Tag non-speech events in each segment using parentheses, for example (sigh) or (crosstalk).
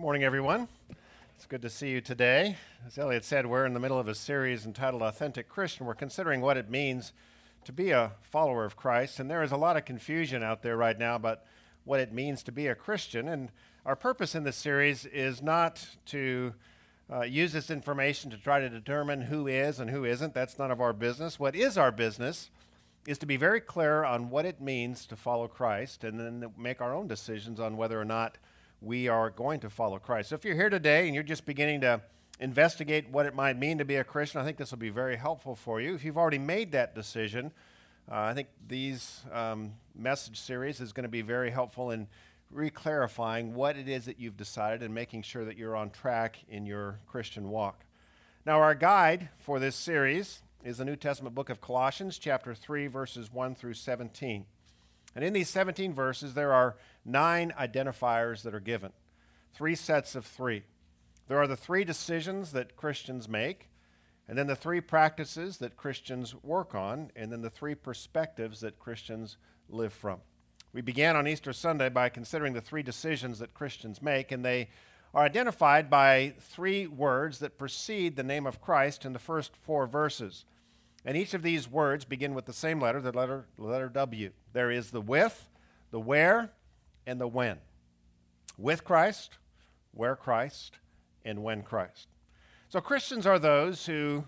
Good morning, everyone. It's good to see you today. As Elliot said, we're in the middle of a series entitled Authentic Christian. We're considering what it means to be a follower of Christ, and there is a lot of confusion out there right now about what it means to be a Christian. And our purpose in this series is not to uh, use this information to try to determine who is and who isn't. That's none of our business. What is our business is to be very clear on what it means to follow Christ and then make our own decisions on whether or not we are going to follow Christ. So if you're here today and you're just beginning to investigate what it might mean to be a Christian, I think this will be very helpful for you. If you've already made that decision, uh, I think these um, message series is going to be very helpful in reclarifying what it is that you've decided and making sure that you're on track in your Christian walk. Now, our guide for this series is the New Testament book of Colossians, chapter 3, verses 1 through 17. And in these 17 verses, there are nine identifiers that are given, three sets of three. There are the three decisions that Christians make, and then the three practices that Christians work on, and then the three perspectives that Christians live from. We began on Easter Sunday by considering the three decisions that Christians make, and they are identified by three words that precede the name of Christ in the first four verses. And each of these words begin with the same letter, the letter, letter W. There is the with, the where, and the when. With Christ, where Christ, and when Christ. So Christians are those who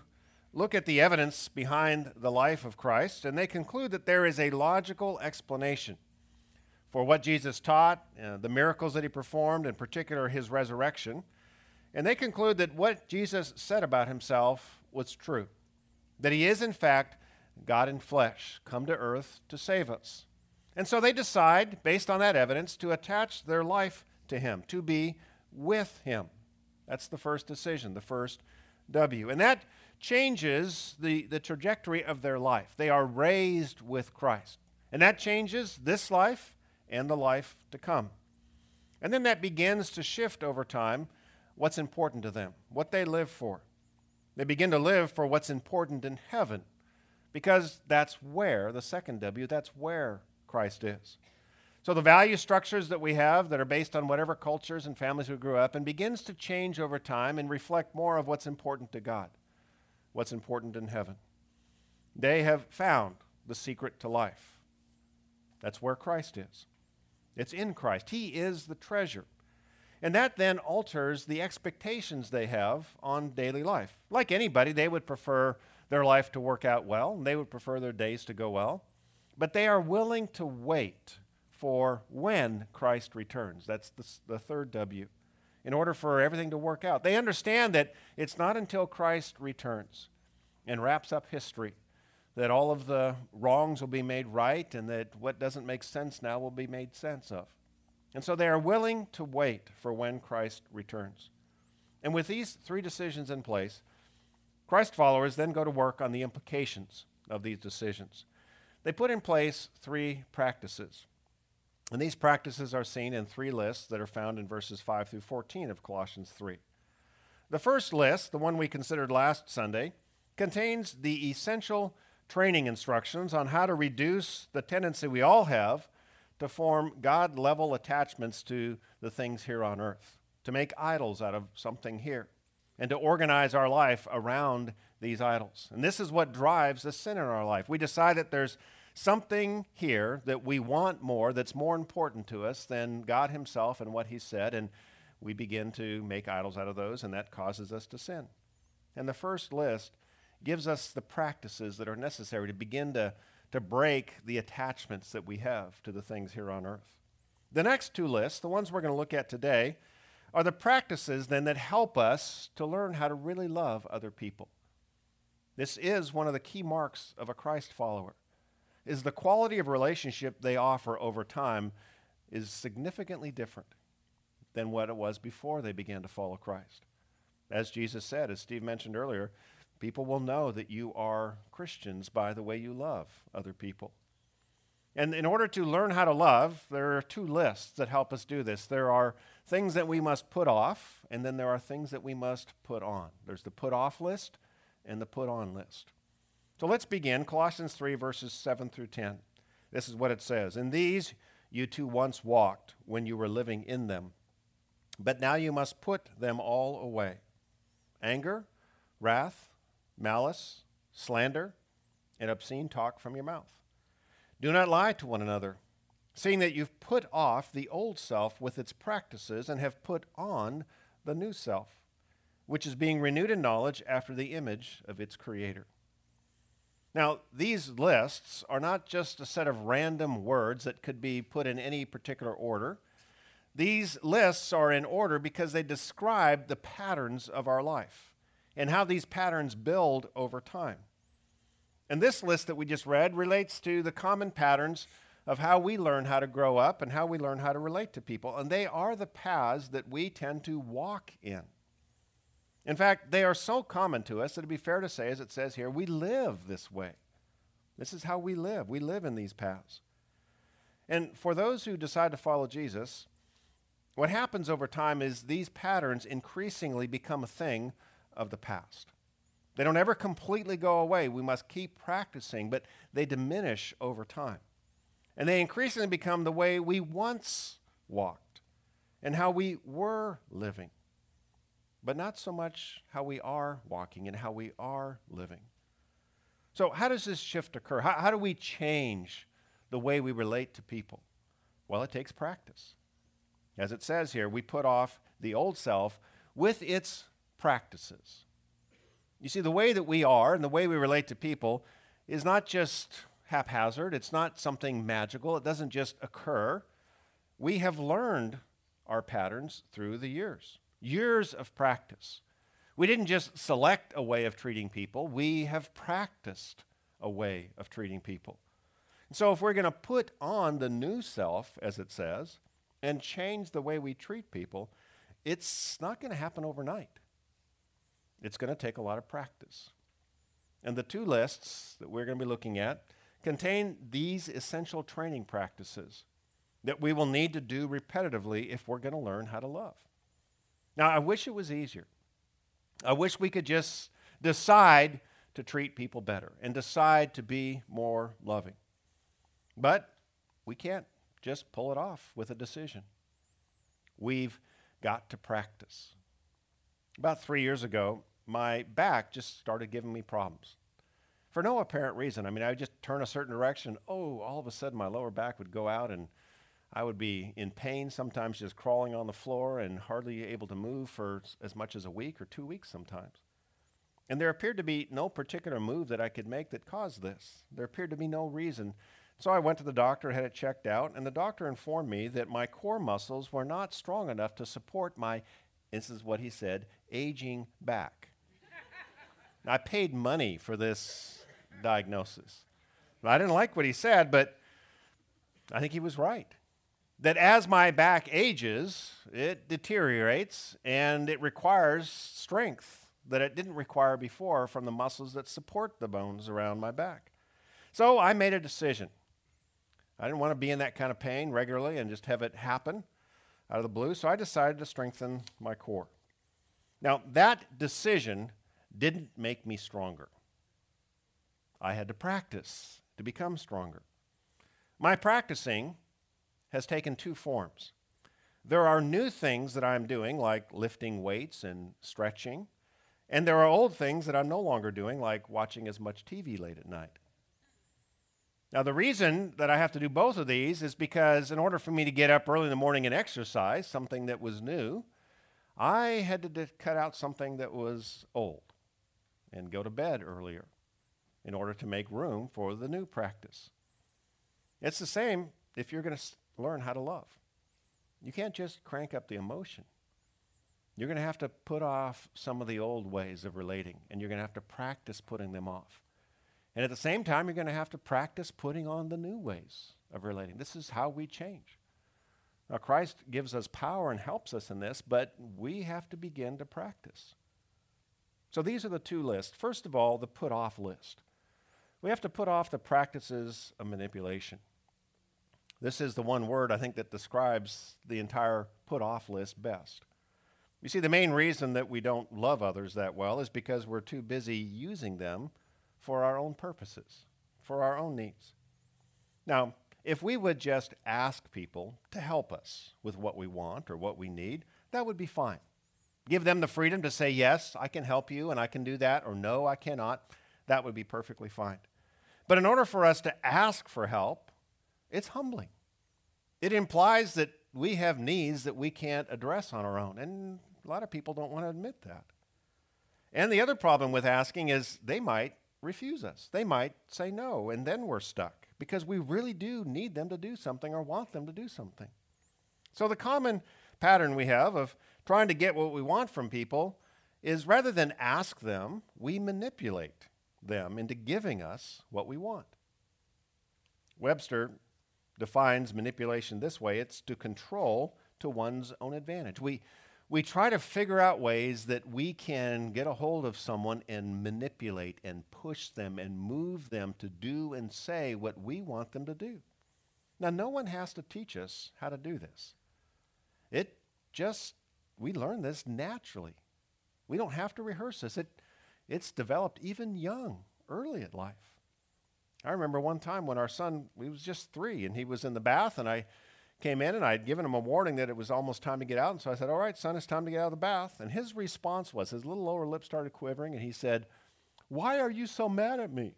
look at the evidence behind the life of Christ and they conclude that there is a logical explanation for what Jesus taught, uh, the miracles that he performed, in particular his resurrection. And they conclude that what Jesus said about himself was true that he is, in fact, God in flesh, come to earth to save us. And so they decide, based on that evidence, to attach their life to him, to be with him. That's the first decision, the first W. And that changes the, the trajectory of their life. They are raised with Christ. And that changes this life and the life to come. And then that begins to shift over time what's important to them, what they live for. They begin to live for what's important in heaven because that's where, the second W, that's where Christ is. So the value structures that we have that are based on whatever cultures and families we grew up in begins to change over time and reflect more of what's important to God, what's important in heaven. They have found the secret to life. That's where Christ is. It's in Christ. He is the treasure. And that then alters the expectations they have on daily life. Like anybody, they would prefer their life to work out well, and they would prefer their days to go well. But they are willing to wait for when Christ returns. That's the, the third W. In order for everything to work out, they understand that it's not until Christ returns and wraps up history that all of the wrongs will be made right and that what doesn't make sense now will be made sense of. And so they are willing to wait for when Christ returns. And with these three decisions in place, Christ followers then go to work on the implications of these decisions. They put in place three practices. And these practices are seen in three lists that are found in verses 5 through 14 of Colossians 3. The first list, the one we considered last Sunday, contains the essential training instructions on how to reduce the tendency we all have to form God level attachments to the things here on earth, to make idols out of something here, and to organize our life around these idols. And this is what drives the sin in our life. We decide that there's something here that we want more, that's more important to us than God Himself and what He said, and we begin to make idols out of those, and that causes us to sin. And the first list gives us the practices that are necessary to begin to to break the attachments that we have to the things here on earth. The next two lists, the ones we're going to look at today, are the practices then that help us to learn how to really love other people. This is one of the key marks of a Christ follower. Is the quality of relationship they offer over time is significantly different than what it was before they began to follow Christ. As Jesus said, as Steve mentioned earlier, People will know that you are Christians by the way you love other people. And in order to learn how to love, there are two lists that help us do this. There are things that we must put off, and then there are things that we must put on. There's the put off list and the put on list. So let's begin. Colossians 3, verses 7 through 10. This is what it says In these you too once walked when you were living in them. But now you must put them all away anger, wrath, malice, slander, and obscene talk from your mouth. Do not lie to one another, seeing that you've put off the old self with its practices and have put on the new self, which is being renewed in knowledge after the image of its creator. Now, these lists are not just a set of random words that could be put in any particular order. These lists are in order because they describe the patterns of our life and how these patterns build over time. And this list that we just read relates to the common patterns of how we learn how to grow up and how we learn how to relate to people. And they are the paths that we tend to walk in. In fact, they are so common to us that it'd be fair to say, as it says here, we live this way. This is how we live. We live in these paths. And for those who decide to follow Jesus, what happens over time is these patterns increasingly become a thing of the past. They don't ever completely go away. We must keep practicing, but they diminish over time. And they increasingly become the way we once walked and how we were living, but not so much how we are walking and how we are living. So, how does this shift occur? How, how do we change the way we relate to people? Well, it takes practice. As it says here, we put off the old self with its practices. You see, the way that we are and the way we relate to people is not just haphazard, it's not something magical, it doesn't just occur. We have learned our patterns through the years, years of practice. We didn't just select a way of treating people, we have practiced a way of treating people. And so, if we're going to put on the new self, as it says, and change the way we treat people, it's not going to happen overnight. It's going to take a lot of practice. And the two lists that we're going to be looking at contain these essential training practices that we will need to do repetitively if we're going to learn how to love. Now, I wish it was easier. I wish we could just decide to treat people better and decide to be more loving. But we can't just pull it off with a decision. We've got to practice. About three years ago, my back just started giving me problems for no apparent reason. I mean, I would just turn a certain direction. Oh, all of a sudden my lower back would go out and I would be in pain, sometimes just crawling on the floor and hardly able to move for as much as a week or two weeks sometimes. And there appeared to be no particular move that I could make that caused this. There appeared to be no reason. So I went to the doctor, had it checked out, and the doctor informed me that my core muscles were not strong enough to support my, this is what he said, aging back. (laughs) I paid money for this diagnosis. I didn't like what he said, but I think he was right. That as my back ages, it deteriorates and it requires strength that it didn't require before from the muscles that support the bones around my back. So I made a decision. I didn't want to be in that kind of pain regularly and just have it happen out of the blue, so I decided to strengthen my core. Now, that decision didn't make me stronger. I had to practice to become stronger. My practicing has taken two forms. There are new things that I'm doing, like lifting weights and stretching, and there are old things that I'm no longer doing, like watching as much TV late at night. Now, the reason that I have to do both of these is because, in order for me to get up early in the morning and exercise, something that was new, I had to d- cut out something that was old and go to bed earlier in order to make room for the new practice. It's the same if you're going to learn how to love. You can't just crank up the emotion. You're going to have to put off some of the old ways of relating, and you're going to have to practice putting them off. And at the same time, you're going to have to practice putting on the new ways of relating. This is how we change. Now, Christ gives us power and helps us in this, but we have to begin to practice. So these are the two lists. First of all, the put off list. We have to put off the practices of manipulation. This is the one word I think that describes the entire put off list best. You see, the main reason that we don't love others that well is because we're too busy using them for our own purposes, for our own needs. Now, if we would just ask people to help us with what we want or what we need, that would be fine. Give them the freedom to say, yes, I can help you and I can do that, or no, I cannot. That would be perfectly fine. But in order for us to ask for help, it's humbling. It implies that we have needs that we can't address on our own. And a lot of people don't want to admit that. And the other problem with asking is they might refuse us. They might say no, and then we're stuck because we really do need them to do something or want them to do something. So the common pattern we have of trying to get what we want from people is rather than ask them, we manipulate them into giving us what we want. Webster defines manipulation this way it's to control to one's own advantage. We, we try to figure out ways that we can get a hold of someone and manipulate and push them and move them to do and say what we want them to do. Now, no one has to teach us how to do this. It just, we learn this naturally. We don't have to rehearse this. It, it's developed even young, early in life. I remember one time when our son, he was just three, and he was in the bath, and I came in and I had given him a warning that it was almost time to get out. And so I said, All right, son, it's time to get out of the bath. And his response was, his little lower lip started quivering, and he said, Why are you so mad at me?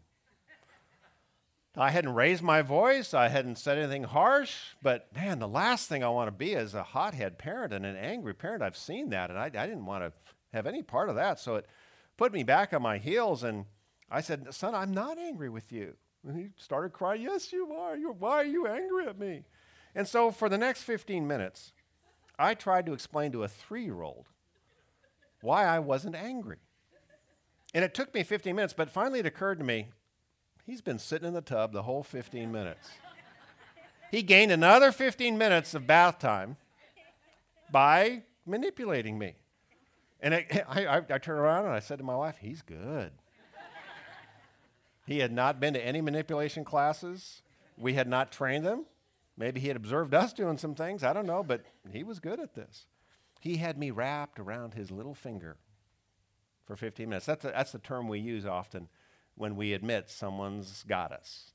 I hadn't raised my voice, I hadn't said anything harsh, but man, the last thing I want to be is a hothead parent and an angry parent. I've seen that, and I, I didn't want to have any part of that. So it put me back on my heels, and I said, Son, I'm not angry with you. And he started crying, Yes, you are. You're, why are you angry at me? And so for the next 15 minutes, I tried to explain to a three year old why I wasn't angry. And it took me 15 minutes, but finally it occurred to me he's been sitting in the tub the whole 15 minutes. he gained another 15 minutes of bath time by manipulating me. And (laughs) I, I, I turned around and I said to my wife, He's good. He had not been to any manipulation classes. We had not trained them. Maybe he had observed us doing some things. I don't know, but he was good at this. He had me wrapped around his little finger for 15 minutes. That's, a, that's the term we use often when we admit someone's got us.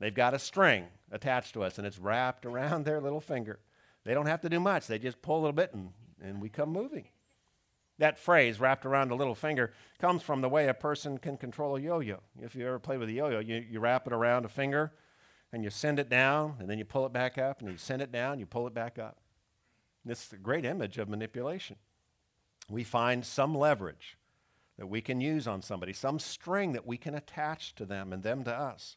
They've got a string attached to us, and it's wrapped around their little finger. They don't have to do much. They just pull a little bit, and, and we come moving. That phrase, wrapped around a little finger, comes from the way a person can control a yo yo. If you ever play with a yo yo, you, you wrap it around a finger and you send it down, and then you pull it back up, and you send it down, you pull it back up. This is a great image of manipulation. We find some leverage that we can use on somebody, some string that we can attach to them and them to us.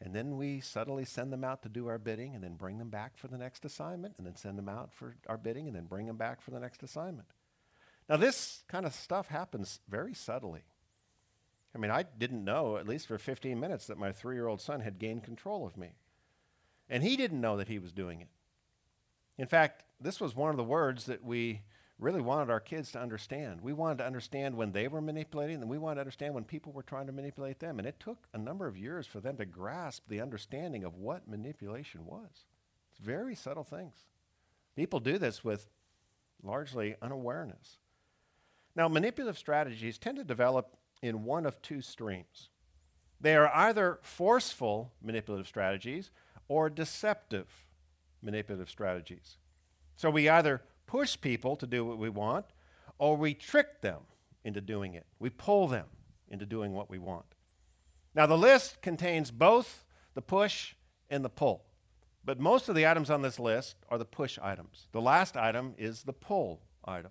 And then we subtly send them out to do our bidding and then bring them back for the next assignment and then send them out for our bidding and then bring them back for the next assignment. Now, this kind of stuff happens very subtly. I mean, I didn't know, at least for 15 minutes, that my three year old son had gained control of me. And he didn't know that he was doing it. In fact, this was one of the words that we really wanted our kids to understand. We wanted to understand when they were manipulating, and we wanted to understand when people were trying to manipulate them. And it took a number of years for them to grasp the understanding of what manipulation was. It's very subtle things. People do this with largely unawareness. Now, manipulative strategies tend to develop in one of two streams. They are either forceful manipulative strategies or deceptive manipulative strategies. So we either push people to do what we want or we trick them into doing it. We pull them into doing what we want. Now, the list contains both the push and the pull, but most of the items on this list are the push items. The last item is the pull item.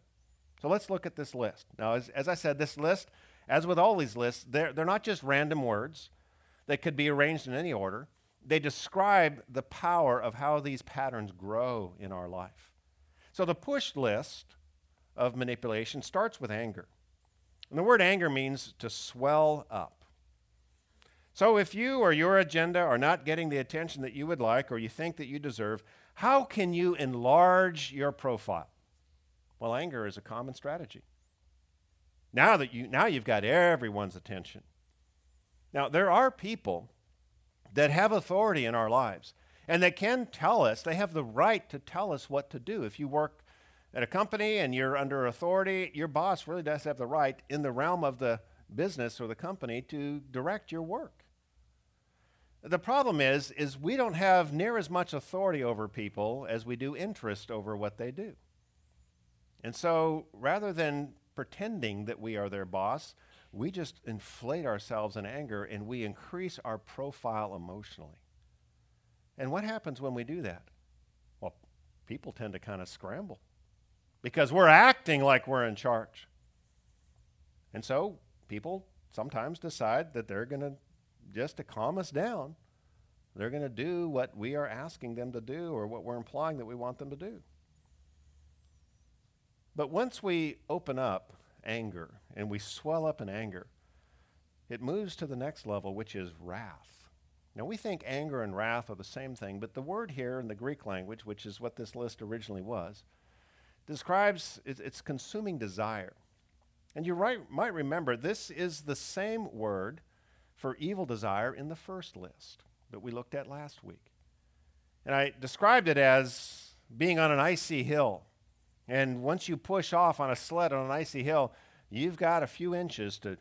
So let's look at this list. Now, as, as I said, this list, as with all these lists, they're, they're not just random words that could be arranged in any order. They describe the power of how these patterns grow in our life. So the push list of manipulation starts with anger. And the word anger means to swell up. So if you or your agenda are not getting the attention that you would like or you think that you deserve, how can you enlarge your profile? Well, anger is a common strategy. Now that you now you've got everyone's attention. Now there are people that have authority in our lives and that can tell us, they have the right to tell us what to do. If you work at a company and you're under authority, your boss really does have the right in the realm of the business or the company to direct your work. The problem is is we don't have near as much authority over people as we do interest over what they do. And so rather than pretending that we are their boss, we just inflate ourselves in anger and we increase our profile emotionally. And what happens when we do that? Well, people tend to kind of scramble because we're acting like we're in charge. And so people sometimes decide that they're going to, just to calm us down, they're going to do what we are asking them to do or what we're implying that we want them to do. But once we open up anger and we swell up in anger, it moves to the next level, which is wrath. Now, we think anger and wrath are the same thing, but the word here in the Greek language, which is what this list originally was, describes its consuming desire. And you right, might remember this is the same word for evil desire in the first list that we looked at last week. And I described it as being on an icy hill. And once you push off on a sled on an icy hill, you've got a few inches to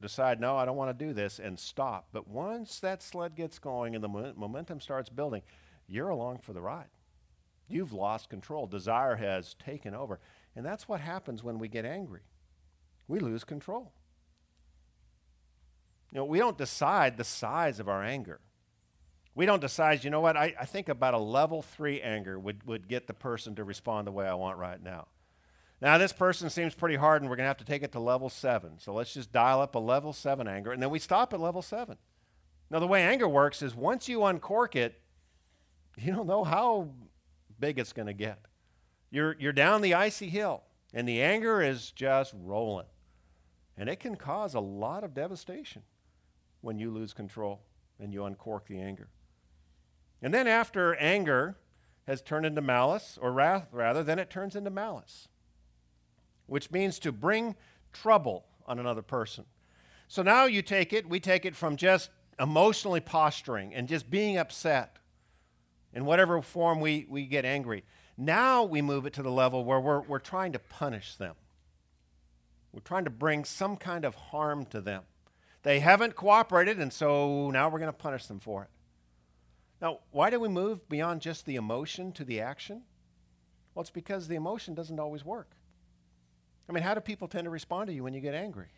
decide, no, I don't want to do this, and stop. But once that sled gets going and the momentum starts building, you're along for the ride. You've lost control. Desire has taken over. And that's what happens when we get angry we lose control. You know, we don't decide the size of our anger. We don't decide, you know what, I, I think about a level three anger would, would get the person to respond the way I want right now. Now, this person seems pretty hard, and we're going to have to take it to level seven. So let's just dial up a level seven anger, and then we stop at level seven. Now, the way anger works is once you uncork it, you don't know how big it's going to get. You're, you're down the icy hill, and the anger is just rolling. And it can cause a lot of devastation when you lose control and you uncork the anger. And then after anger has turned into malice, or wrath rather, then it turns into malice, which means to bring trouble on another person. So now you take it, we take it from just emotionally posturing and just being upset in whatever form we, we get angry. Now we move it to the level where we're, we're trying to punish them. We're trying to bring some kind of harm to them. They haven't cooperated, and so now we're going to punish them for it. Now, why do we move beyond just the emotion to the action? Well, it's because the emotion doesn't always work. I mean, how do people tend to respond to you when you get angry?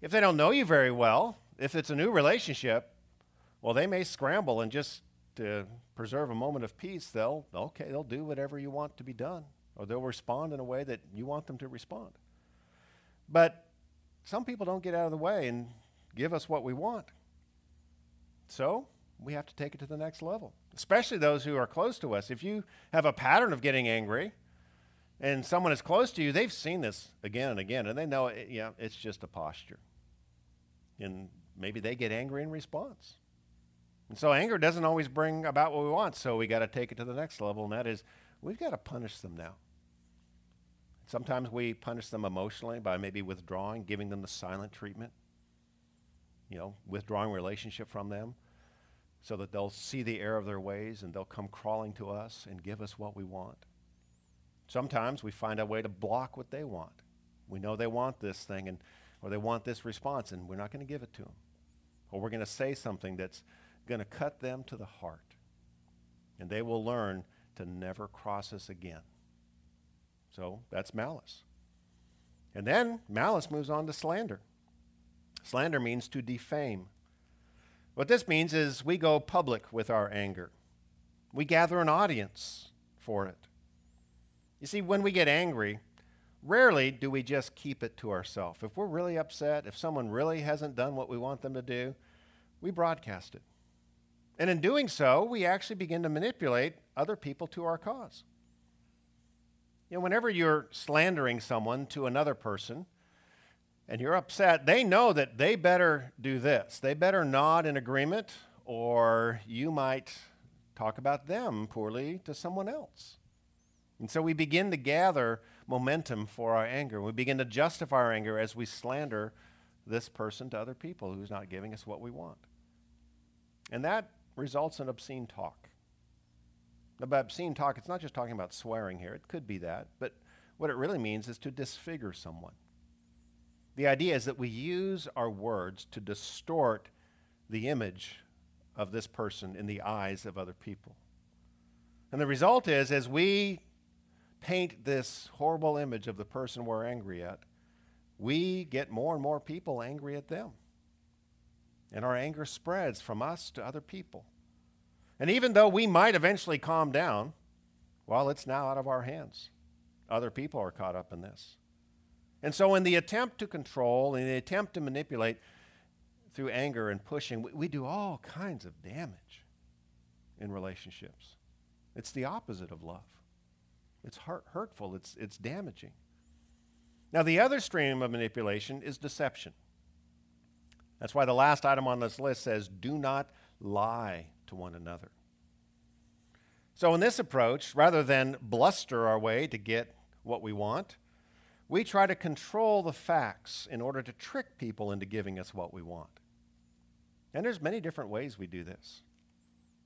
If they don't know you very well, if it's a new relationship, well, they may scramble and just to preserve a moment of peace, they'll, okay, they'll do whatever you want to be done, or they'll respond in a way that you want them to respond. But some people don't get out of the way and give us what we want. So we have to take it to the next level, especially those who are close to us. If you have a pattern of getting angry and someone is close to you, they've seen this again and again, and they know, it, yeah, it's just a posture. And maybe they get angry in response. And so anger doesn't always bring about what we want, so we got to take it to the next level, and that is we've got to punish them now. Sometimes we punish them emotionally by maybe withdrawing, giving them the silent treatment, you know, withdrawing relationship from them so that they'll see the error of their ways and they'll come crawling to us and give us what we want. Sometimes we find a way to block what they want. We know they want this thing and or they want this response and we're not going to give it to them. Or we're going to say something that's going to cut them to the heart. And they will learn to never cross us again. So that's malice. And then malice moves on to slander. Slander means to defame. What this means is we go public with our anger, we gather an audience for it. You see, when we get angry, rarely do we just keep it to ourselves. If we're really upset, if someone really hasn't done what we want them to do, we broadcast it. And in doing so, we actually begin to manipulate other people to our cause. You know, whenever you're slandering someone to another person and you're upset, they know that they better do this. They better nod in agreement, or you might talk about them poorly to someone else. And so we begin to gather momentum for our anger. We begin to justify our anger as we slander this person to other people who's not giving us what we want. And that results in obscene talk. About obscene talk, it's not just talking about swearing here, it could be that, but what it really means is to disfigure someone. The idea is that we use our words to distort the image of this person in the eyes of other people. And the result is, as we paint this horrible image of the person we're angry at, we get more and more people angry at them. And our anger spreads from us to other people. And even though we might eventually calm down, well, it's now out of our hands. Other people are caught up in this. And so, in the attempt to control, in the attempt to manipulate through anger and pushing, we, we do all kinds of damage in relationships. It's the opposite of love. It's hurt, hurtful, it's, it's damaging. Now, the other stream of manipulation is deception. That's why the last item on this list says, do not lie to one another. So, in this approach, rather than bluster our way to get what we want, we try to control the facts in order to trick people into giving us what we want. And there's many different ways we do this.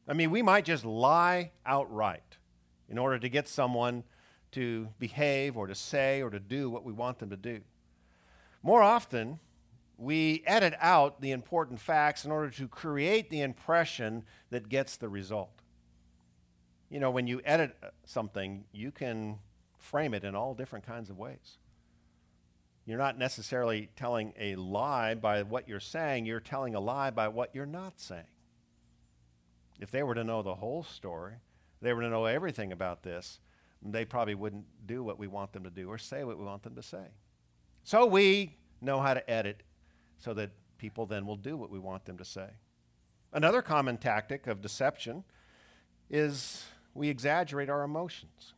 I mean, we might just lie outright in order to get someone to behave or to say or to do what we want them to do. More often, we edit out the important facts in order to create the impression that gets the result. You know, when you edit uh, something, you can frame it in all different kinds of ways. You're not necessarily telling a lie by what you're saying, you're telling a lie by what you're not saying. If they were to know the whole story, they were to know everything about this, they probably wouldn't do what we want them to do or say what we want them to say. So we know how to edit so that people then will do what we want them to say. Another common tactic of deception is we exaggerate our emotions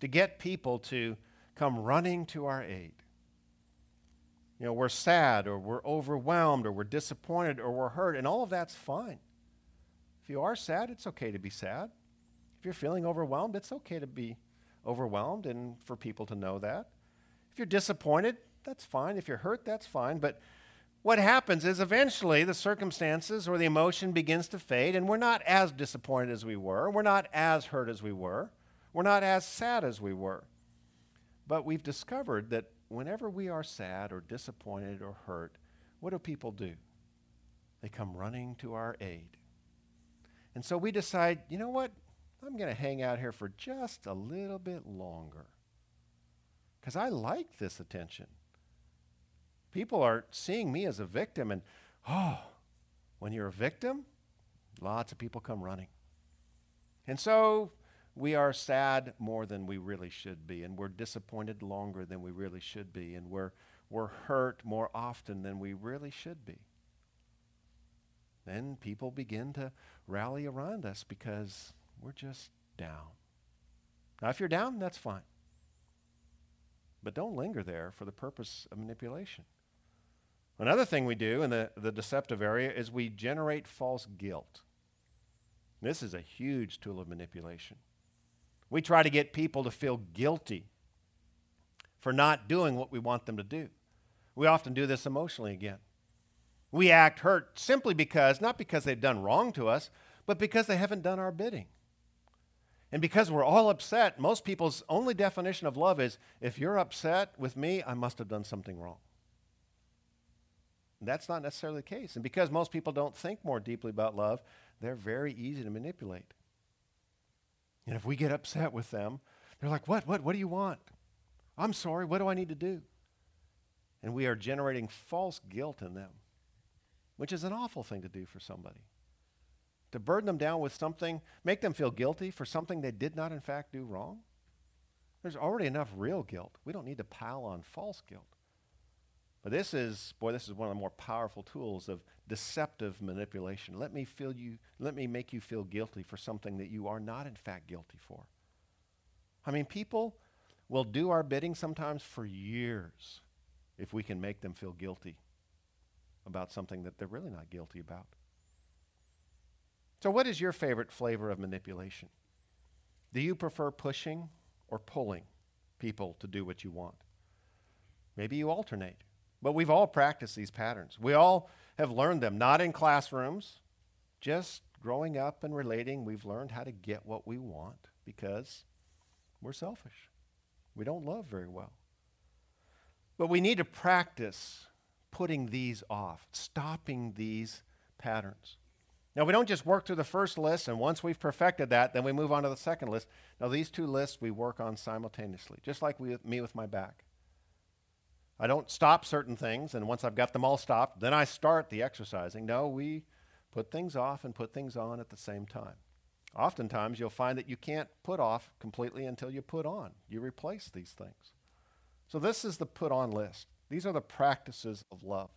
to get people to come running to our aid you know, we're sad or we're overwhelmed or we're disappointed or we're hurt, and all of that's fine. If you are sad, it's okay to be sad. If you're feeling overwhelmed, it's okay to be overwhelmed and for people to know that. If you're disappointed, that's fine. If you're hurt, that's fine. But what happens is eventually the circumstances or the emotion begins to fade, and we're not as disappointed as we were. We're not as hurt as we were. We're not as sad as we were. But we've discovered that whenever we are sad or disappointed or hurt, what do people do? They come running to our aid. And so we decide, you know what? I'm going to hang out here for just a little bit longer because I like this attention. People are seeing me as a victim, and oh, when you're a victim, lots of people come running. And so we are sad more than we really should be, and we're disappointed longer than we really should be, and we're, we're hurt more often than we really should be. Then people begin to rally around us because we're just down. Now, if you're down, that's fine. But don't linger there for the purpose of manipulation. Another thing we do in the, the deceptive area is we generate false guilt. This is a huge tool of manipulation. We try to get people to feel guilty for not doing what we want them to do. We often do this emotionally again. We act hurt simply because, not because they've done wrong to us, but because they haven't done our bidding. And because we're all upset, most people's only definition of love is if you're upset with me, I must have done something wrong. that's not necessarily the case. And because most people don't think more deeply about love, they're very easy to manipulate. And if we get upset with them, they're like, What? What? What do you want? I'm sorry. What do I need to do? And we are generating false guilt in them, which is an awful thing to do for somebody. To burden them down with something, make them feel guilty for something they did not, in fact, do wrong. There's already enough real guilt. We don't need to pile on false guilt. But this is, boy, this is one of the more powerful tools of deceptive manipulation. Let me feel you, let me make you feel guilty for something that you are not in fact guilty for. I mean, people will do our bidding sometimes for years if we can make them feel guilty about something that they're really not guilty about. So, what is your favorite flavor of manipulation? Do you prefer pushing or pulling people to do what you want? Maybe you alternate. But we've all practiced these patterns. We all have learned them, not in classrooms, just growing up and relating. We've learned how to get what we want because we're selfish. We don't love very well. But we need to practice putting these off, stopping these patterns. Now, we don't just work through the first list, and once we've perfected that, then we move on to the second list. Now, these two lists we work on simultaneously, just like we, me with my back. I don't stop certain things, and once I've got them all stopped, then I start the exercising. No, we put things off and put things on at the same time. Oftentimes, you'll find that you can't put off completely until you put on. You replace these things. So, this is the put on list. These are the practices of love.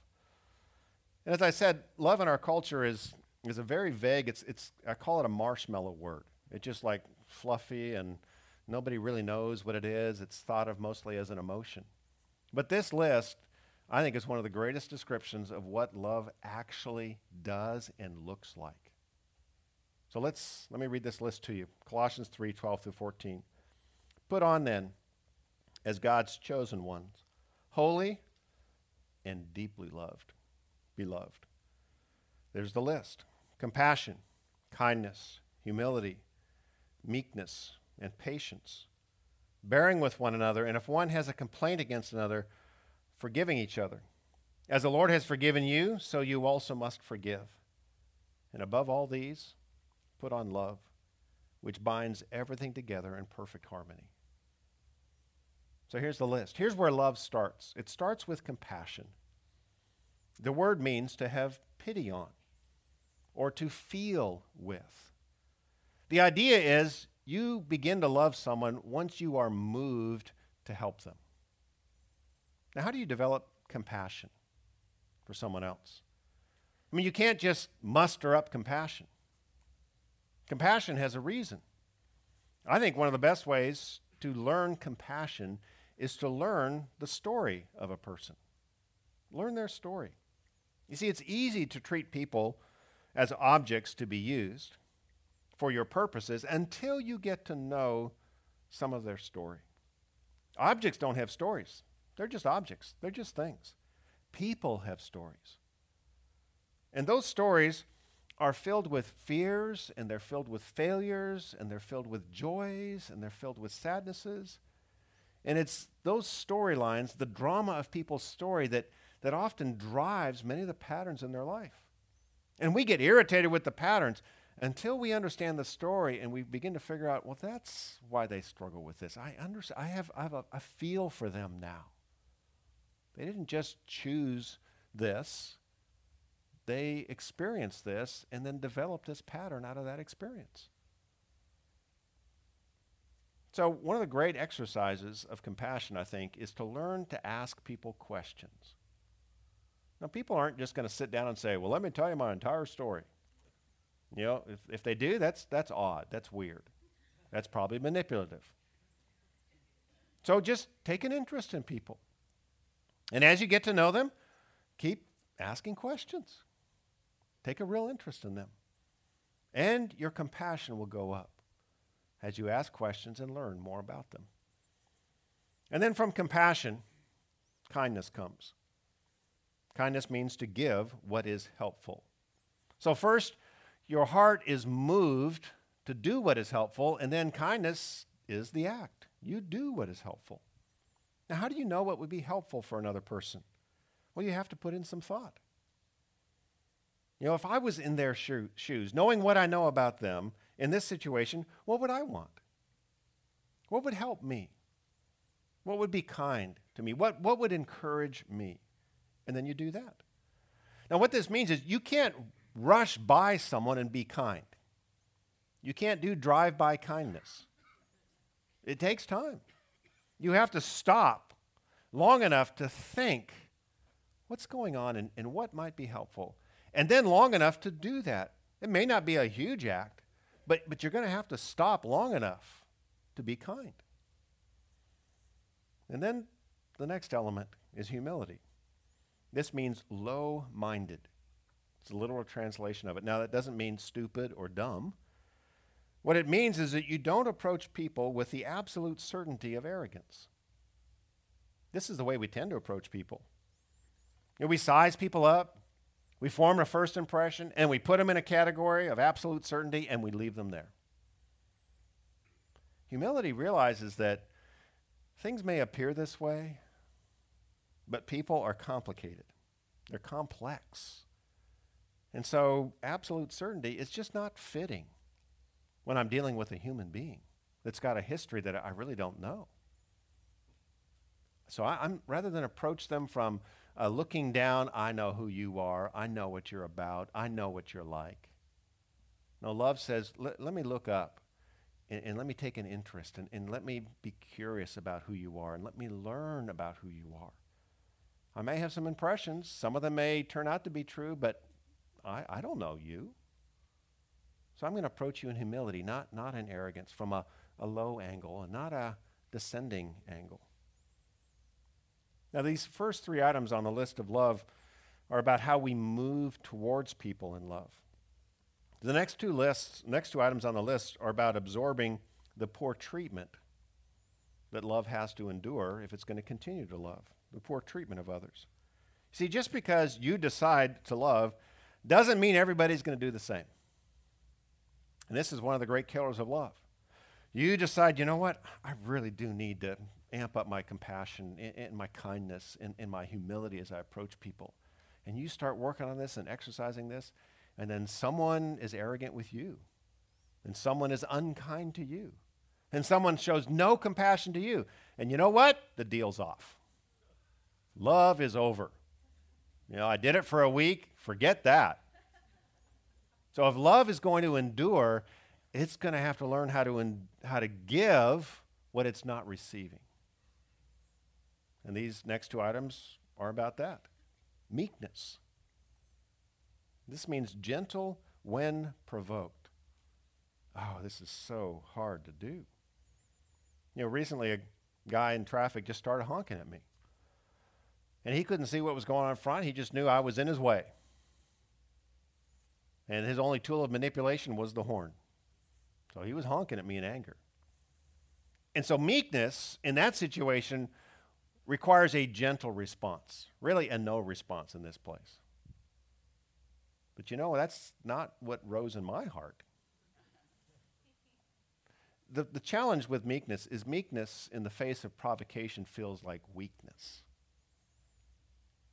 And as I said, love in our culture is, is a very vague, it's, it's, I call it a marshmallow word. It's just like fluffy and nobody really knows what it is. It's thought of mostly as an emotion. But this list, I think, is one of the greatest descriptions of what love actually does and looks like. So let's let me read this list to you. Colossians 3, 12 through 14. Put on then, as God's chosen ones, holy and deeply loved, beloved. There's the list compassion, kindness, humility, meekness, and patience bearing with one another, and if one has a complaint against another, forgiving each other. As the Lord has forgiven you, so you also must forgive. And above all these, put on love, which binds everything together in perfect harmony. So here's the list. Here's where love starts it starts with compassion. The word means to have pity on or to feel with. The idea is you begin to love someone once you are moved to help them. Now, how do you develop compassion for someone else? I mean, you can't just muster up compassion. Compassion has a reason. I think one of the best ways to learn compassion is to learn the story of a person. Learn their story. You see, it's easy to treat people as objects to be used for your purposes until you get to know some of their story. Objects don't have stories, they're just objects, they're just things. People have stories. And those stories are filled with fears, and they're filled with failures, and they're filled with joys, and they're filled with sadnesses. And it's those storylines, the drama of people's story, that, that often drives many of the patterns in their life. And we get irritated with the patterns until we understand the story and we begin to figure out, well, that's why they struggle with this. I understand. I have, I have a, a feel for them now. They didn't just choose this, they experienced this and then developed this pattern out of that experience. So, one of the great exercises of compassion, I think, is to learn to ask people questions. Now, people aren't just going to sit down and say, Well, let me tell you my entire story. You know, if, if they do, that's, that's odd. That's weird. That's probably manipulative. So just take an interest in people. And as you get to know them, keep asking questions. Take a real interest in them. And your compassion will go up as you ask questions and learn more about them. And then from compassion, kindness comes. Kindness means to give what is helpful. So, first, your heart is moved to do what is helpful, and then kindness is the act. You do what is helpful. Now, how do you know what would be helpful for another person? Well, you have to put in some thought. You know, if I was in their sho- shoes, knowing what I know about them in this situation, what would I want? What would help me? What would be kind to me? What, what would encourage me? And then you do that. Now, what this means is you can't rush by someone and be kind. You can't do drive by kindness. It takes time. You have to stop long enough to think what's going on and, and what might be helpful. And then long enough to do that. It may not be a huge act, but, but you're going to have to stop long enough to be kind. And then the next element is humility. This means low minded. It's a literal translation of it. Now, that doesn't mean stupid or dumb. What it means is that you don't approach people with the absolute certainty of arrogance. This is the way we tend to approach people. You know, we size people up, we form a first impression, and we put them in a category of absolute certainty, and we leave them there. Humility realizes that things may appear this way, but people are complicated, they're complex. And so, absolute certainty is just not fitting when I'm dealing with a human being that's got a history that I really don't know. So, I, am rather than approach them from uh, looking down, I know who you are, I know what you're about, I know what you're like. No, love says, let me look up and, and, let me take an interest and, and let me be curious about who you are and let me learn about who you are. I may have some impressions. Some of them may turn out to be true, but I, I don't know you. So I'm going to approach you in humility, not, not in arrogance, from a, a low angle and not a descending angle. Now, these first three items on the list of love are about how we move towards people in love. The next two lists, next two items on the list are about absorbing the poor treatment that love has to endure if it's going to continue to love, the poor treatment of others. See, just because you decide to love doesn't mean everybody's going to do the same. And this is one of the great killers of love. You decide, you know what? I really do need to amp up my compassion and, my kindness and my humility as I approach people. And you start working on this and exercising this, and then someone is arrogant with you, and someone is unkind to you, and someone shows no compassion to you. And you know what? The deal's off. Love is over. You know, I did it for a week, forget that. So if love is going to endure, it's going to have to learn how to, in, how to give what it's not receiving. And these next two items are about that meekness. This means gentle when provoked. Oh, this is so hard to do. You know, recently a guy in traffic just started honking at me. And he couldn't see what was going on in front. He just knew I was in his way. And his only tool of manipulation was the horn. So he was honking at me in anger. And so meekness in that situation requires a gentle response, really a no response in this place. But you know, that's not what rose in my heart. The, the challenge with meekness is meekness in the face of provocation feels like weakness.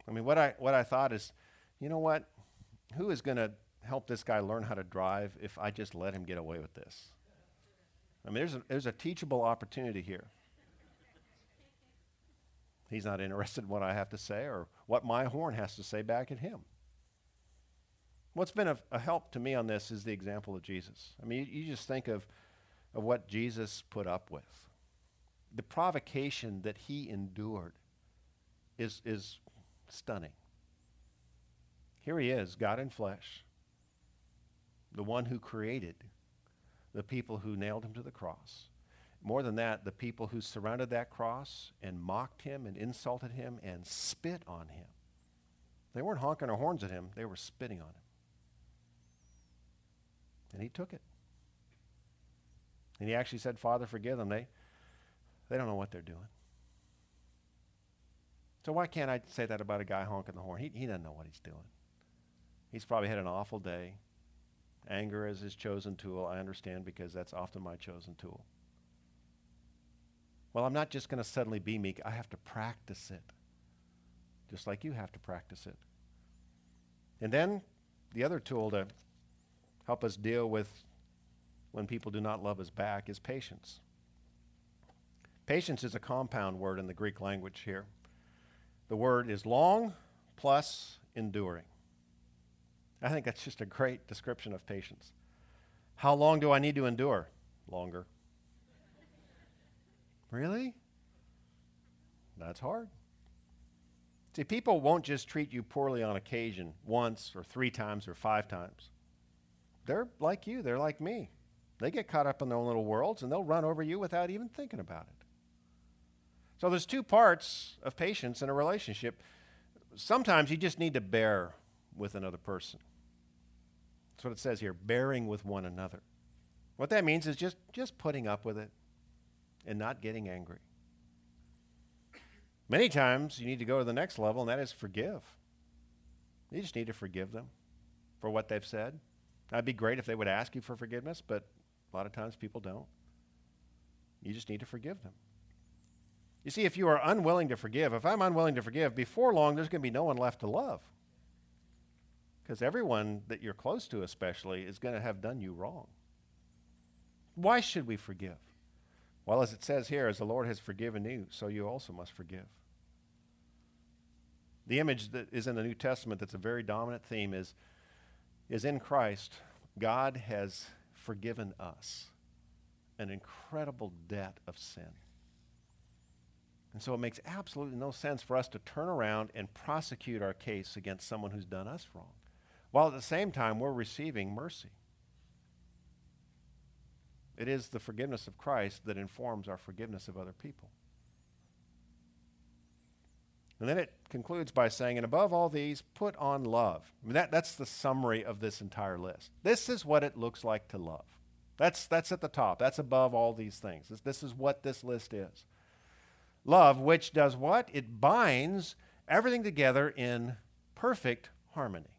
I mean, what I, what I thought is, you know what? Who is going to help this guy learn how to drive if I just let him get away with this? I mean, there's a, there's a teachable opportunity here. He's not interested in what I have to say or what my horn has to say back at him. What's been a, a, help to me on this is the example of Jesus. I mean, you, you just think of, of what Jesus put up with. The provocation that he endured is, is stunning. Here he is, God in flesh, the one who created the people who nailed him to the cross. More than that, the people who surrounded that cross and mocked him and insulted him and spit on him. They weren't honking their horns at him, they were spitting on him. And he took it. And he actually said, Father, forgive them. They, they don't know what they're doing. So why can't I say that about a guy honking the horn? He, he doesn't know what he's doing. He's probably had an awful day. Anger is his chosen tool. I understand because that's often my chosen tool. Well, I'm not just going to suddenly be meek. I have to practice it, just like you have to practice it. And then the other tool to help us deal with when people do not love us back is patience. Patience is a compound word in the Greek language here. The word is long plus enduring. I think that's just a great description of patience. How long do I need to endure? Longer. really? That's hard. See, people won't just treat you poorly on occasion, once or three times or five times they're like you, they're like me. They get caught up in their own little worlds and they'll run over you without even thinking about it. So there's two parts of patience in a relationship. Sometimes you just need to bear with another person. That's what it says here, bearing with one another. What that means is just, just putting up with it and not getting angry. Many times you need to go to the next level, and that is forgive. You just need to forgive them for what they've said, That'd be great if they would ask you for forgiveness, but a lot of times people don't. You just need to forgive them. You see, if you are unwilling to forgive, if I'm unwilling to forgive, before long there's going to be no one left to love. Because everyone that you're close to, especially, is going to have done you wrong. Why should we forgive? Well, as it says here, as the Lord has forgiven you, so you also must forgive. The image that is in the New Testament that's a very dominant theme is, is in Christ, God has forgiven us an incredible debt of sin. And so it makes absolutely no sense for us to turn around and prosecute our case against someone who's done us wrong, while at the same time we're receiving mercy. It is the forgiveness of Christ that informs our forgiveness of other people. And then it concludes by saying, and above all these, put on love. I mean, that, that's the summary of this entire list. This is what it looks like to love. That's, that's at the top. That's above all these things. This, this is what this list is. Love, which does what? It binds everything together in perfect harmony.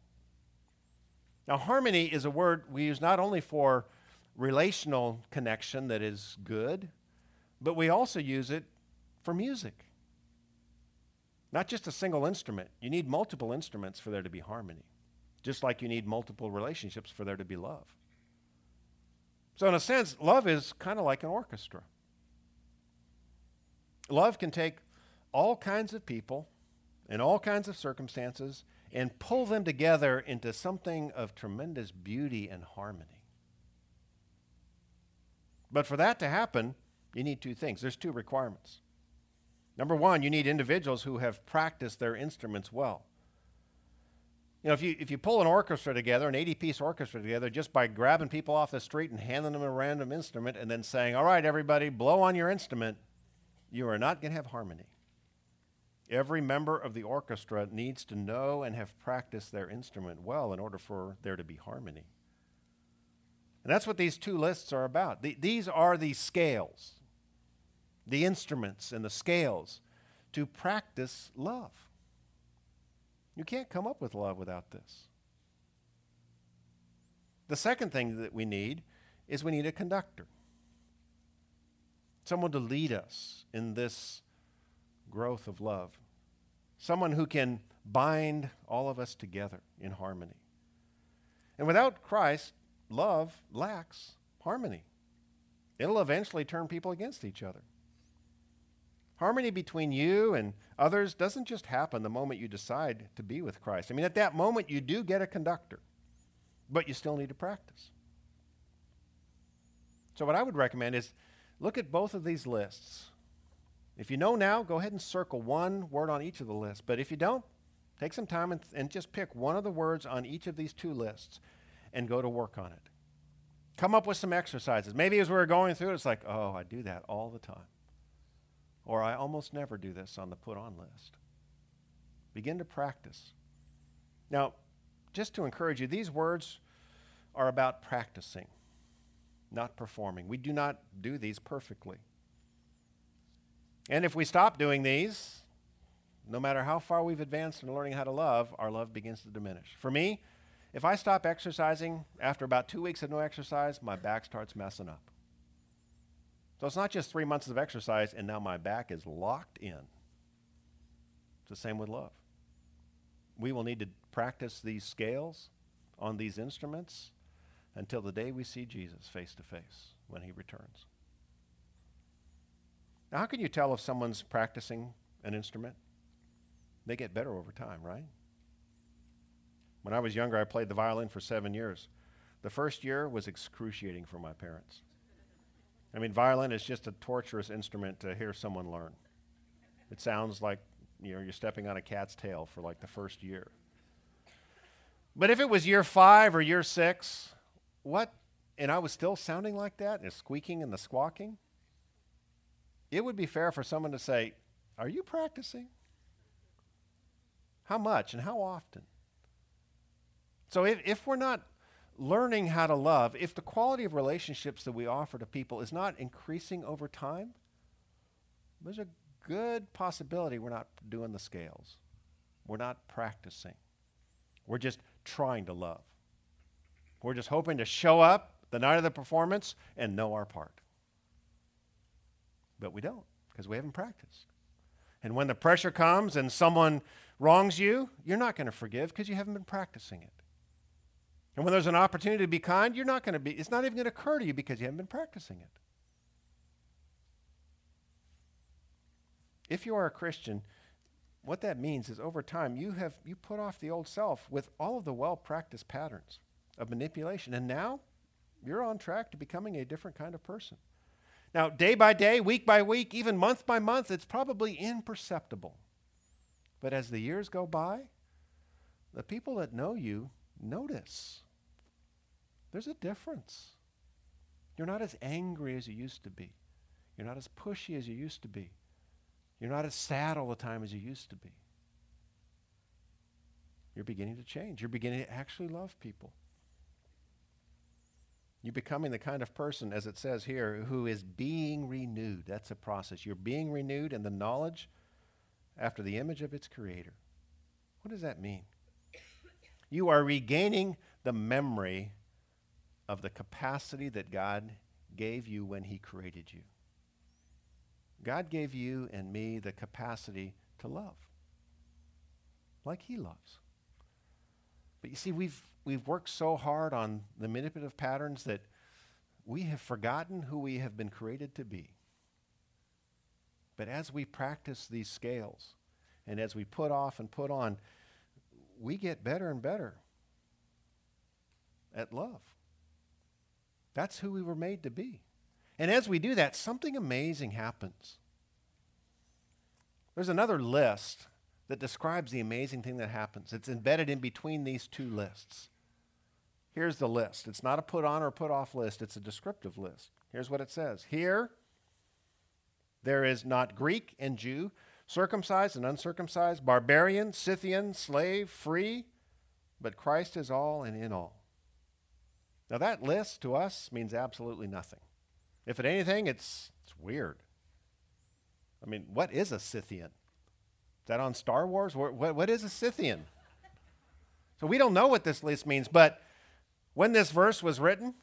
Now, harmony is a word we use not only for relational connection that is good, but we also use it for music. Not just a single instrument. You need multiple instruments for there to be harmony, just like you need multiple relationships for there to be love. So, in a sense, love is kind of like an orchestra. Love can take all kinds of people in all kinds of circumstances and pull them together into something of tremendous beauty and harmony. But for that to happen, you need two things. There's two requirements. Number one, you need individuals who have practiced their instruments well. You know, if you, if you pull an orchestra together, an 80 piece orchestra together, just by grabbing people off the street and handing them a random instrument and then saying, All right, everybody, blow on your instrument, you are not going to have harmony. Every member of the orchestra needs to know and have practiced their instrument well in order for there to be harmony. And that's what these two lists are about. The, these are the scales, the instruments and the scales to practice love. You can't come up with love without this. The second thing that we need is we need a conductor someone to lead us in this growth of love, someone who can bind all of us together in harmony. And without Christ, love lacks harmony. It'll eventually turn people against each other. Harmony between you and others doesn't just happen the moment you decide to be with Christ. I mean, at that moment, you do get a conductor, but you still need to practice. So, what I would recommend is look at both of these lists. If you know now, go ahead and circle one word on each of the lists. But if you don't, take some time and, and just pick one of the words on each of these two lists and go to work on it. Come up with some exercises. Maybe as we are going through it, it's like, oh, I do that all the time. Or I almost never do this on the put on list. Begin to practice. Now, just to encourage you, these words are about practicing not performing. We do not do these perfectly. And if we stop doing these, no matter how far we've advanced in learning how to love, our love begins to diminish. For me, if I stop exercising after about two weeks of no exercise, my back starts messing up. So it's not just three months of exercise and now my back is locked in. It's the same with love. We will need to practice these scales on these instruments until the day we see Jesus face to face when he returns. Now, how can you tell if someone's practicing an instrument? They get better over time, right? When I was younger, I played the violin for seven years. The first year was excruciating for my parents. I mean, violin is just a torturous instrument to hear someone learn. It sounds like you know you're stepping on a cat's tail for like the first year. But if it was year five or year six, what? And I was still sounding like that, the squeaking and the squawking. It would be fair for someone to say, Are you practicing? How much and how often? So if, if we're not learning how to love, if the quality of relationships that we offer to people is not increasing over time, there's a good possibility we're not doing the scales. We're not practicing. We're just trying to love. We're just hoping to show up the night of the performance and know our part. But we don't because we haven't practiced. And when the pressure comes and someone wrongs you, you're not going to forgive because you haven't been practicing it. And when there's an opportunity to be kind, you're not going to be, it's not even going to occur to you because you haven't been practicing it. If you are a Christian, what that means is over time you have you put off the old self with all of the well-practiced patterns of manipulation and now you're on track to becoming a different kind of person. Now, day by day, week by week, even month by month, it's probably imperceptible. But as the years go by, the people that know you notice there's a difference. You're not as angry as you used to be. You're not as pushy as you used to be. You're not as sad all the time as you used to be. You're beginning to change. You're beginning to actually love people. You're becoming the kind of person, as it says here, who is being renewed. That's a process. You're being renewed in the knowledge after the image of its creator. What does that mean? You are regaining the memory of the capacity that God gave you when He created you. God gave you and me the capacity to love like He loves. But you see, we've, we've worked so hard on the manipulative patterns that we have forgotten who we have been created to be. But as we practice these scales and as we put off and put on, we get better and better at love. That's who we were made to be. And as we do that, something amazing happens. There's another list that describes the amazing thing that happens. It's embedded in between these two lists. Here's the list. It's not a put on or put off list, it's a descriptive list. Here's what it says Here, there is not Greek and Jew, circumcised and uncircumcised, barbarian, Scythian, slave, free, but Christ is all and in all. Now, that list to us means absolutely nothing. If at anything, it's, it's weird. I mean, what is a Scythian? Is that on Star Wars? What, what is a Scythian? So we don't know what this list means, but when this verse was written,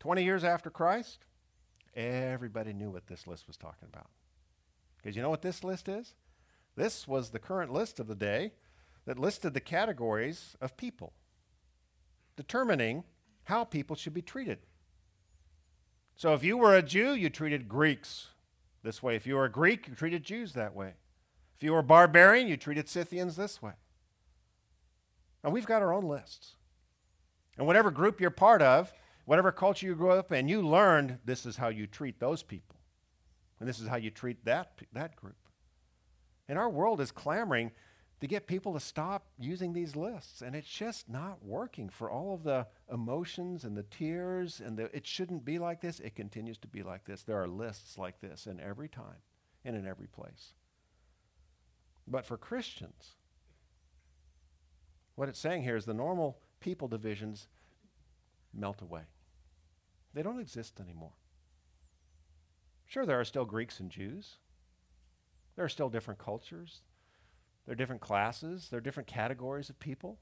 20 years after Christ, everybody knew what this list was talking about. Because you know what this list is? This was the current list of the day that listed the categories of people determining how people should be treated. So if you were a Jew, you treated Greeks this way. If you were a Greek, you treated Jews that way. If you were a barbarian, you treated Scythians this way. And we've got our own lists. And whatever group you're part of, whatever culture you grew up in, you learned this is how you treat those people. And this is how you treat that, that group. And our world is clamoring to get people to stop using these lists. And it's just not working for all of the emotions and the tears. And the, it shouldn't be like this. It continues to be like this. There are lists like this in every time and in every place. But for Christians, what it's saying here is the normal people divisions melt away. They don't exist anymore. Sure, there are still Greeks and Jews. There are still different cultures. There are different classes, there are different categories of people.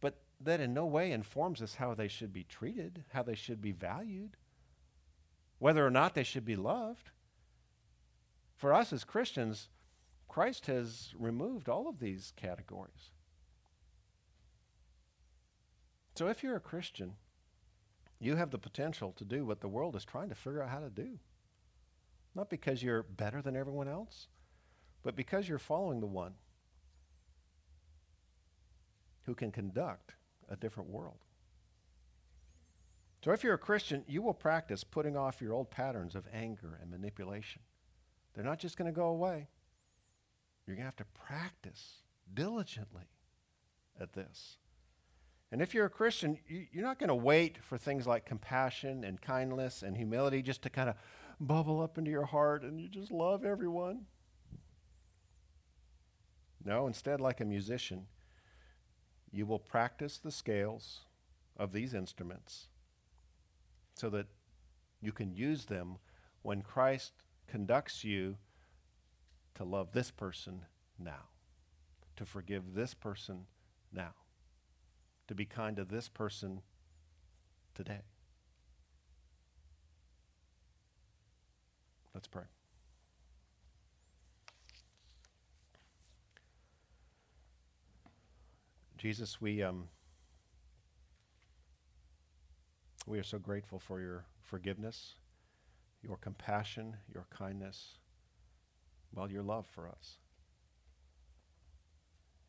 But that in no way informs us how they should be treated, how they should be valued, whether or not they should be loved. For us as Christians, Christ has removed all of these categories. So if you're a Christian, you have the potential to do what the world is trying to figure out how to do. Not because you're better than everyone else, but because you're following the one who can conduct a different world. So if you're a Christian, you will practice putting off your old patterns of anger and manipulation. They're not just going to go away. You're going to have to practice diligently at this. And if you're a Christian, you, are not going to wait for things like compassion and kindness and humility just to kind of bubble up into your heart and you just love everyone. No, instead, like a musician, you will practice the scales of these instruments so that you can use them when Christ conducts you to love this person now, to forgive this person now, to be kind to this person today. Let's pray. Jesus, we, um, We are so grateful for your forgiveness, your compassion, your kindness, well, your love for us.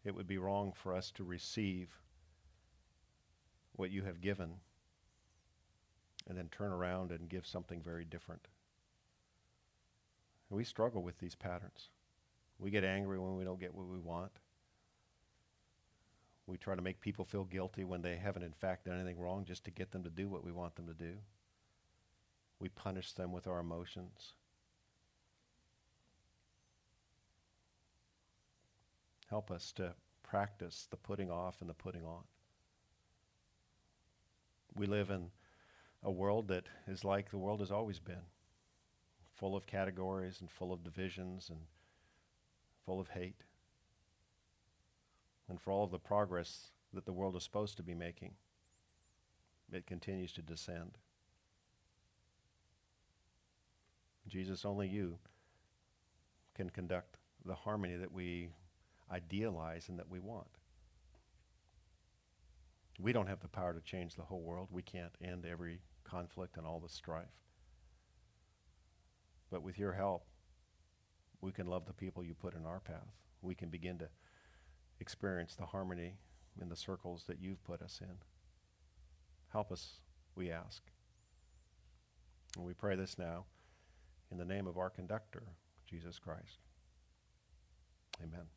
It would be wrong for us to receive what you have given and then turn around and give something very different. We struggle with these patterns. We get angry when we don't get what we want. We try to make people feel guilty when they haven't, in fact, done anything wrong just to get them to do what we want them to do. We punish them with our emotions. Help us to practice the putting off and the putting on. We live in a world that is like the world has always been full of categories and full of divisions and full of hate. And for all of the progress that the world is supposed to be making, it continues to descend. Jesus, only you can conduct the harmony that we idealize and that we want. We don't have the power to change the whole world. We can't end every conflict and all the strife. But with your help, we can love the people you put in our path. We can begin to experience the harmony in the circles that you've put us in. Help us, we ask. And we pray this now in the name of our conductor, Jesus Christ. Amen.